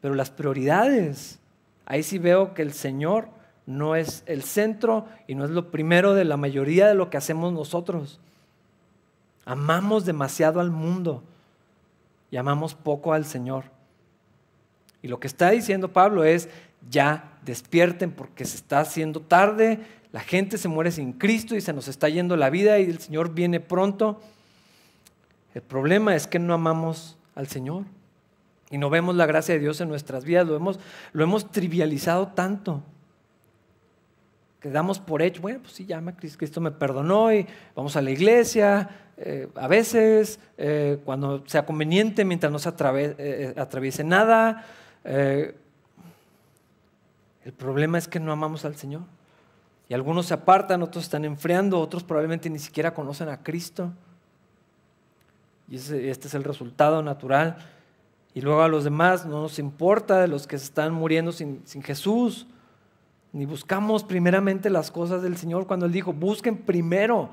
Pero las prioridades, ahí sí veo que el Señor no es el centro y no es lo primero de la mayoría de lo que hacemos nosotros. Amamos demasiado al mundo llamamos poco al Señor. Y lo que está diciendo Pablo es, ya despierten porque se está haciendo tarde, la gente se muere sin Cristo y se nos está yendo la vida y el Señor viene pronto. El problema es que no amamos al Señor y no vemos la gracia de Dios en nuestras vidas, lo hemos, lo hemos trivializado tanto que damos por hecho, bueno, pues sí, llama, Cristo me perdonó y vamos a la iglesia, eh, a veces, eh, cuando sea conveniente, mientras no se eh, atraviese nada. el problema es que no amamos al Señor. Y algunos se apartan, otros están enfriando, otros probablemente ni siquiera conocen a Cristo. Y este es el resultado natural. Y luego a los demás no nos importa los que se están muriendo sin, sin Jesús ni buscamos primeramente las cosas del Señor cuando Él dijo, busquen primero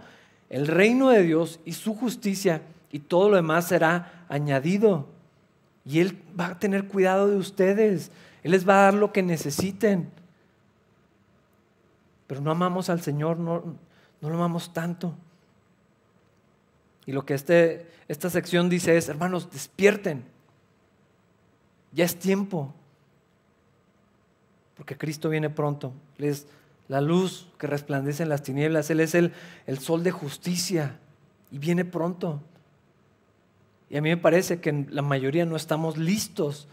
el reino de Dios y su justicia y todo lo demás será añadido. Y Él va a tener cuidado de ustedes, Él les va a dar lo que necesiten. Pero no amamos al Señor, no, no lo amamos tanto. Y lo que este, esta sección dice es, hermanos, despierten. Ya es tiempo porque Cristo viene pronto. Él es la luz que resplandece en las tinieblas, Él es el, el sol de justicia y viene pronto. Y a mí me parece que la mayoría no estamos listos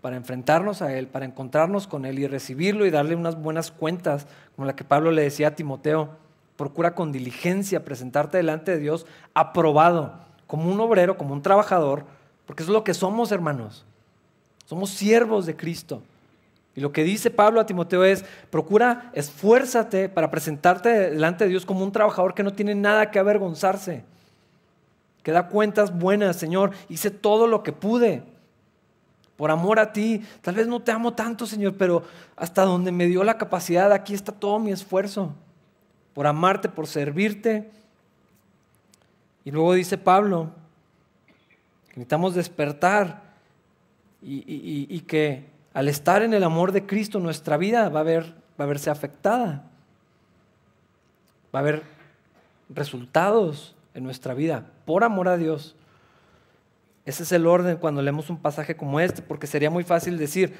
para enfrentarnos a Él, para encontrarnos con Él y recibirlo y darle unas buenas cuentas, como la que Pablo le decía a Timoteo, procura con diligencia presentarte delante de Dios aprobado, como un obrero, como un trabajador, porque eso es lo que somos, hermanos. Somos siervos de Cristo. Y lo que dice Pablo a Timoteo es, procura, esfuérzate para presentarte delante de Dios como un trabajador que no tiene nada que avergonzarse, que da cuentas buenas, Señor, hice todo lo que pude por amor a ti. Tal vez no te amo tanto, Señor, pero hasta donde me dio la capacidad, aquí está todo mi esfuerzo. Por amarte, por servirte. Y luego dice Pablo, necesitamos despertar y, que al estar en el amor de Cristo nuestra vida va a, va a verse afectada. Va a haber resultados en nuestra vida por amor a Dios. Ese es el orden cuando leemos un pasaje como este, porque sería muy fácil decir,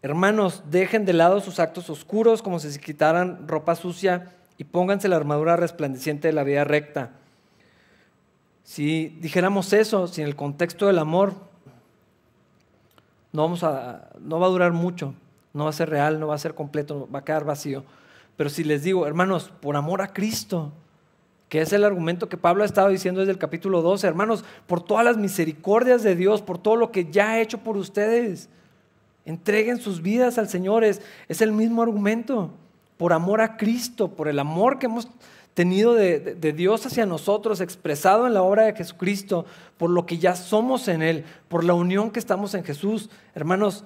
hermanos, dejen de lado sus actos oscuros como si se quitaran ropa sucia y pónganse la armadura resplandeciente de la vida recta. Si dijéramos eso, si en el contexto del amor, no, vamos a, no va a durar mucho, no va a ser real, no va a ser completo, va a quedar vacío. Pero si les digo, hermanos, por amor a Cristo, que es el argumento que Pablo ha estado diciendo desde el capítulo 12, hermanos, por todas las misericordias de Dios, por todo lo que ya ha hecho por ustedes. Entreguen sus vidas al Señor, es, es el mismo argumento, por amor a Cristo, por el amor que hemos tenido de, Dios hacia nosotros, expresado en la obra de Jesucristo, por lo que ya somos en Él, por la unión que estamos en Jesús. Hermanos,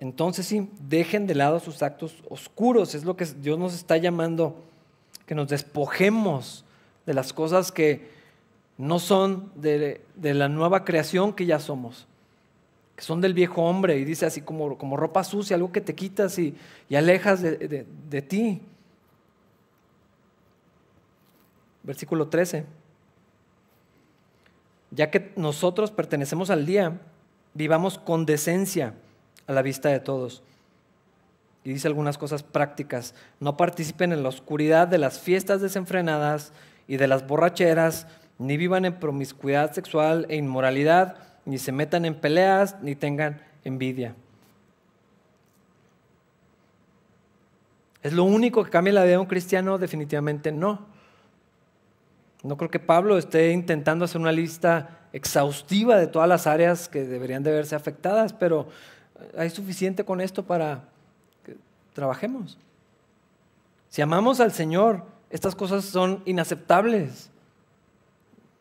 entonces sí, dejen de lado sus actos oscuros, es lo que Dios nos está llamando que nos despojemos de las cosas que no son de, la nueva creación que ya somos, que son del viejo hombre, y dice así como, como ropa sucia, algo que te quitas y, alejas de, de ti. Versículo 13. Ya que nosotros pertenecemos al día, vivamos con decencia a la vista de todos y dice algunas cosas prácticas. No participen en la oscuridad de las fiestas desenfrenadas y de las borracheras, ni vivan en promiscuidad sexual e inmoralidad, ni se metan en peleas, ni tengan envidia. ¿Es lo único que cambia la vida de un cristiano? Definitivamente no. No creo que Pablo esté intentando hacer una lista exhaustiva de todas las áreas que deberían de verse afectadas, pero hay suficiente con esto para trabajemos. Si amamos al Señor, estas cosas son inaceptables.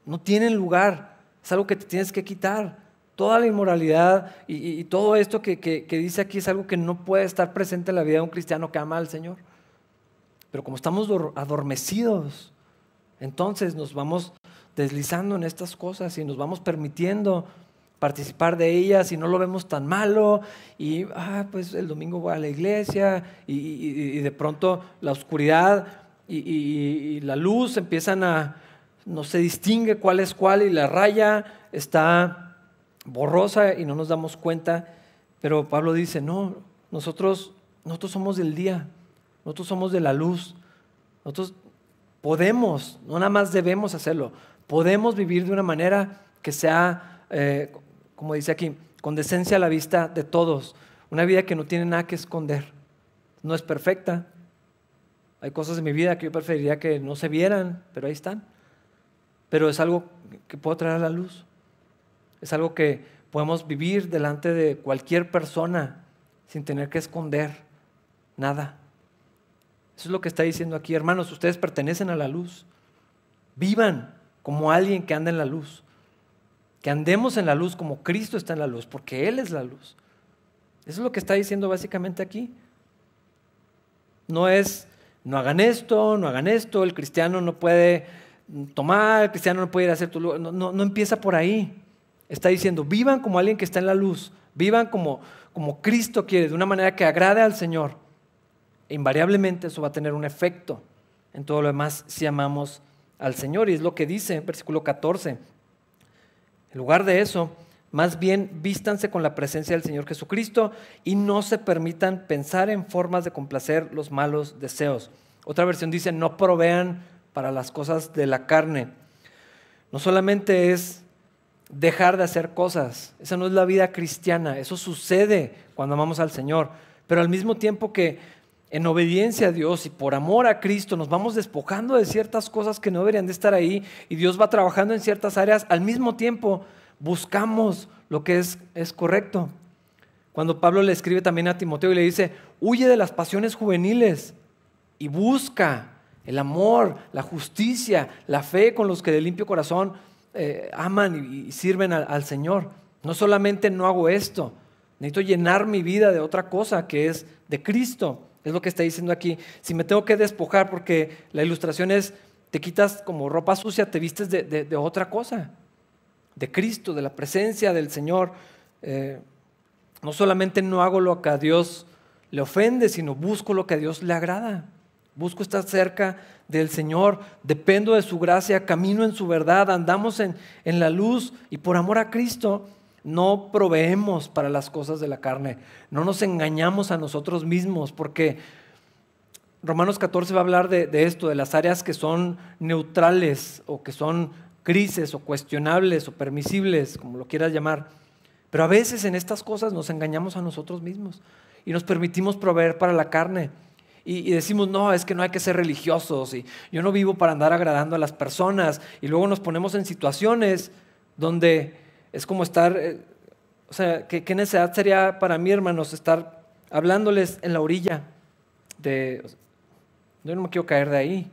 No tienen lugar. Es algo que te tienes que quitar. Toda la inmoralidad y, todo esto que, que, dice aquí es algo que no puede estar presente en la vida de un cristiano que ama al Señor. Pero como estamos adormecidos, entonces nos vamos deslizando en estas cosas y nos vamos permitiendo participar de ellas y no lo vemos tan malo y ah, pues el domingo voy a la iglesia y, de pronto la oscuridad y, la luz empiezan a, no se distingue cuál es cuál y la raya está borrosa y no nos damos cuenta, pero Pablo dice, no, nosotros, nosotros somos del día, nosotros somos de la luz, nosotros podemos, no nada más debemos hacerlo, podemos vivir de una manera que sea eh, como dice aquí, con decencia a la vista de todos. Una vida que no tiene nada que esconder. No es perfecta. Hay cosas en mi vida que yo preferiría que no se vieran, pero ahí están. Pero es algo que puedo traer a la luz. Es algo que podemos vivir delante de cualquier persona sin tener que esconder nada. Eso es lo que está diciendo aquí. Hermanos, ustedes pertenecen a la luz. Vivan como alguien que anda en la luz que andemos en la luz como Cristo está en la luz, porque Él es la luz. Eso es lo que está diciendo básicamente aquí. No es, no hagan esto, no hagan esto, el cristiano no puede tomar, el cristiano no puede ir a hacer tu lugar. No, no, empieza por ahí. Está diciendo, vivan como alguien que está en la luz, vivan como, como Cristo quiere, de una manera que agrade al Señor. Invariablemente eso va a tener un efecto en todo lo demás si amamos al Señor. Y es lo que dice en versículo 14. En lugar de eso, más bien vístanse con la presencia del Señor Jesucristo y no se permitan pensar en formas de complacer los malos deseos. Otra versión dice, no provean para las cosas de la carne. No solamente es dejar de hacer cosas, esa no es la vida cristiana, eso sucede cuando amamos al Señor, pero al mismo tiempo que en obediencia a Dios y por amor a Cristo nos vamos despojando de ciertas cosas que no deberían de estar ahí y Dios va trabajando en ciertas áreas, al mismo tiempo buscamos lo que es, es correcto. Cuando Pablo le escribe también a Timoteo y le dice, huye de las pasiones juveniles y busca el amor, la justicia, la fe con los que de limpio corazón eh, aman y, sirven al Señor. No solamente no hago esto, necesito llenar mi vida de otra cosa que es de Cristo. Es lo que está diciendo aquí. Si me tengo que despojar, porque la ilustración es, te quitas como ropa sucia, te vistes de, otra cosa, de Cristo, de la presencia del Señor. Eh, no solamente no hago lo que a Dios le ofende, sino busco lo que a Dios le agrada. Busco estar cerca del Señor, dependo de su gracia, camino en su verdad, andamos en, en la luz y por amor a Cristo no proveemos para las cosas de la carne, no nos engañamos a nosotros mismos, porque Romanos 14 va a hablar de, esto, de las áreas que son neutrales o que son crisis o cuestionables o permisibles, como lo quieras llamar. Pero a veces en estas cosas nos engañamos a nosotros mismos y nos permitimos proveer para la carne. Y, decimos, no, es que no hay que ser religiosos y yo no vivo para andar agradando a las personas. Y luego nos ponemos en situaciones donde es como estar, eh, o sea, ¿qué, necesidad sería para mí, hermanos, estar hablándoles en la orilla de, yo no me quiero caer de ahí.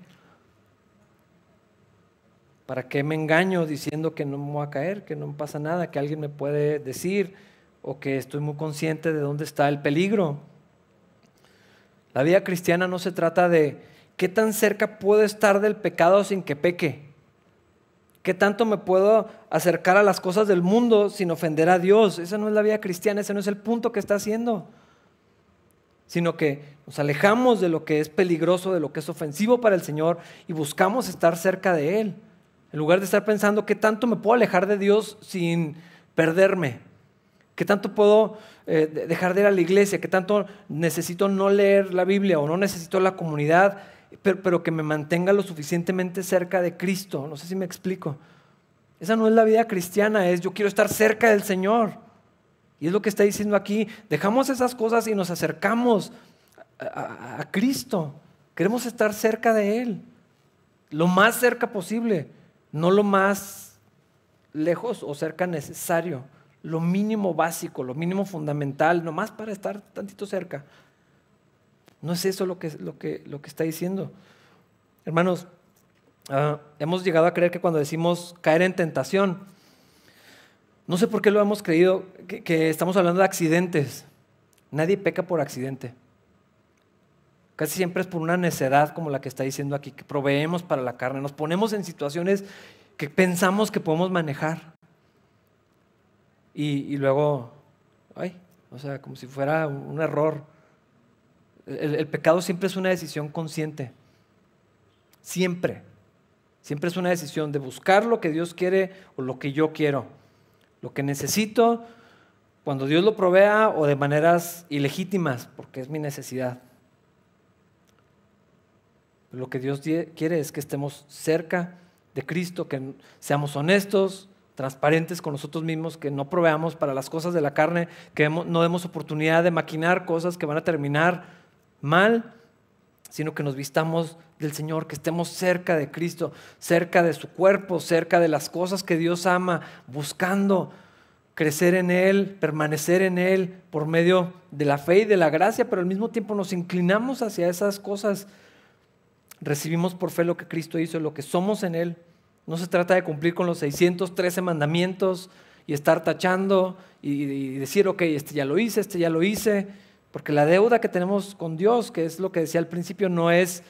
¿Para qué me engaño diciendo que no me voy a caer, que no pasa nada, que alguien me puede decir o que estoy muy consciente de dónde está el peligro? La vida cristiana no se trata de qué tan cerca puedo estar del pecado sin que peque. ¿Qué tanto me puedo acercar a las cosas del mundo sin ofender a Dios? Esa no es la vida cristiana, ese no es el punto que está haciendo. Sino que nos alejamos de lo que es peligroso, de lo que es ofensivo para el Señor y buscamos estar cerca de Él. En lugar de estar pensando qué tanto me puedo alejar de Dios sin perderme. ¿Qué tanto puedo eh, dejar de ir a la iglesia? ¿Qué tanto necesito no leer la Biblia o no necesito la comunidad? Pero, que me mantenga lo suficientemente cerca de Cristo. No sé si me explico. Esa no es la vida cristiana, es yo quiero estar cerca del Señor. Y es lo que está diciendo aquí. Dejamos esas cosas y nos acercamos a, a, Cristo. Queremos estar cerca de Él. Lo más cerca posible, no lo más lejos o cerca necesario. Lo mínimo básico, lo mínimo fundamental, nomás para estar tantito cerca. No es eso lo que, lo que, lo que está diciendo. Hermanos, ah, hemos llegado a creer que cuando decimos caer en tentación, no sé por qué lo hemos creído, que, estamos hablando de accidentes. Nadie peca por accidente. Casi siempre es por una necedad como la que está diciendo aquí, que proveemos para la carne. Nos ponemos en situaciones que pensamos que podemos manejar. Y, y luego, ay, o sea, como si fuera un error. El, pecado siempre es una decisión consciente. Siempre. Siempre es una decisión de buscar lo que Dios quiere o lo que yo quiero. Lo que necesito cuando Dios lo provea o de maneras ilegítimas, porque es mi necesidad. Lo que Dios quiere es que estemos cerca de Cristo, que seamos honestos, transparentes con nosotros mismos, que no proveamos para las cosas de la carne, que no demos oportunidad de maquinar cosas que van a terminar mal, sino que nos vistamos del Señor, que estemos cerca de Cristo, cerca de su cuerpo, cerca de las cosas que Dios ama, buscando crecer en Él, permanecer en Él por medio de la fe y de la gracia, pero al mismo tiempo nos inclinamos hacia esas cosas. Recibimos por fe lo que Cristo hizo, lo que somos en Él. No se trata de cumplir con los 613 mandamientos y estar tachando y, decir, ok, este ya lo hice, este ya lo hice porque la deuda que tenemos con Dios, que es lo que decía al principio, no es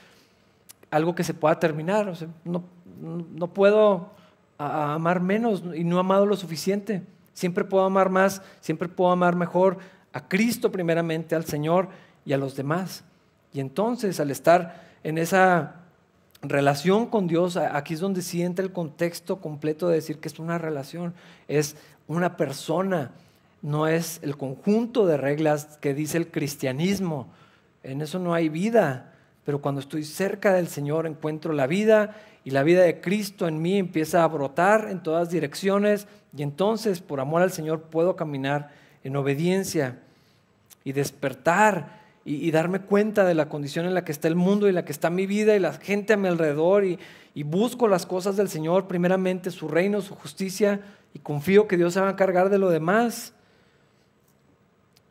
algo que se pueda terminar. no, puedo amar menos y no he amado lo suficiente. Siempre puedo amar más, siempre puedo amar mejor a Cristo primeramente, al Señor y a los demás. Y entonces al estar en esa relación con Dios, aquí es donde sí entra el contexto completo de decir que es una relación, es una persona no es el conjunto de reglas que dice el cristianismo. En eso no hay vida. Pero cuando estoy cerca del Señor encuentro la vida y la vida de Cristo en mí empieza a brotar en todas direcciones y entonces por amor al Señor puedo caminar en obediencia y despertar y, darme cuenta de la condición en la que está el mundo y la que está mi vida y la gente a mi alrededor y, y busco las cosas del Señor, primeramente su reino, su justicia y confío que Dios se va a encargar de lo demás.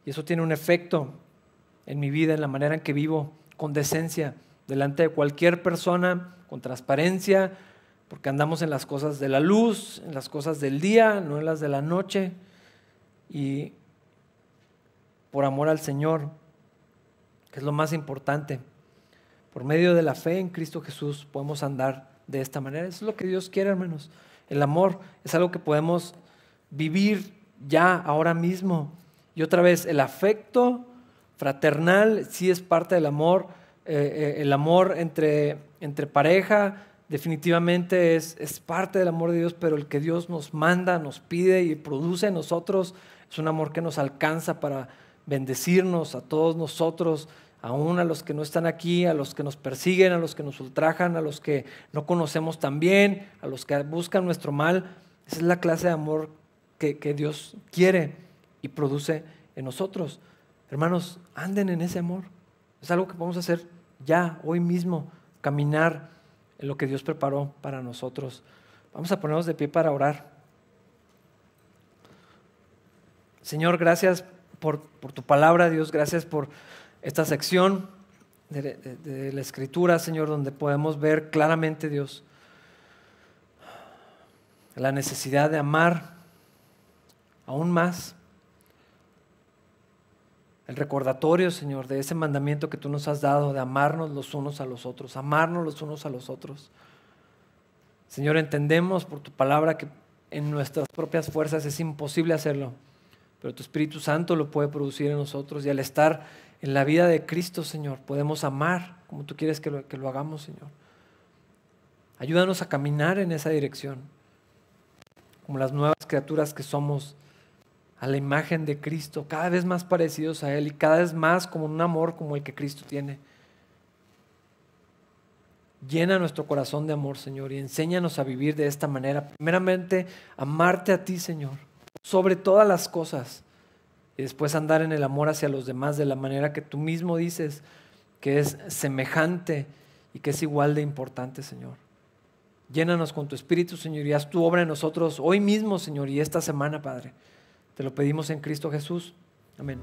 Y eso tiene un efecto en mi vida, en la manera en que vivo, con decencia, delante de cualquier persona, con transparencia, porque andamos en las cosas de la luz, en las cosas del día, no en las de la noche, y por amor al Señor, que es lo más importante. Por medio de la fe en Cristo Jesús podemos andar de esta manera. Eso es lo que Dios quiere, hermanos. El amor es algo que podemos vivir ya, ahora mismo. Y otra vez, el afecto fraternal sí es parte del amor. Eh, eh, el amor entre, entre pareja definitivamente es, es parte del amor de Dios, pero el que Dios nos manda, nos pide y produce en nosotros es un amor que nos alcanza para bendecirnos a todos nosotros, aún a los que no están aquí, a los que nos persiguen, a los que nos ultrajan, a los que no conocemos tan bien, a los que buscan nuestro mal. Esa es la clase de amor que, que Dios quiere y produce en nosotros. Hermanos, anden en ese amor. Es algo que podemos hacer ya, hoy mismo, caminar en lo que Dios preparó para nosotros. Vamos a ponernos de pie para orar. Señor, gracias por, tu palabra, Dios, gracias por esta sección de, la escritura, Señor, donde podemos ver claramente, Dios, la necesidad de amar aún más el recordatorio, Señor, de ese mandamiento que tú nos has dado de amarnos los unos a los otros, amarnos los unos a los otros. Señor, entendemos por tu palabra que en nuestras propias fuerzas es imposible hacerlo, pero tu Espíritu Santo lo puede producir en nosotros y al estar en la vida de Cristo, Señor, podemos amar como tú quieres que lo, que lo hagamos, Señor. Ayúdanos a caminar en esa dirección, como las nuevas criaturas que somos a la imagen de Cristo, cada vez más parecidos a Él y cada vez más como un amor como el que Cristo tiene. Llena nuestro corazón de amor, Señor, y enséñanos a vivir de esta manera. Primeramente, amarte a ti, Señor, sobre todas las cosas, y después andar en el amor hacia los demás de la manera que tú mismo dices que es semejante y que es igual de importante, Señor. Llénanos con tu Espíritu, Señor, y haz tu obra en nosotros hoy mismo, Señor, y esta semana, Padre. Te lo pedimos en Cristo Jesús. Amén.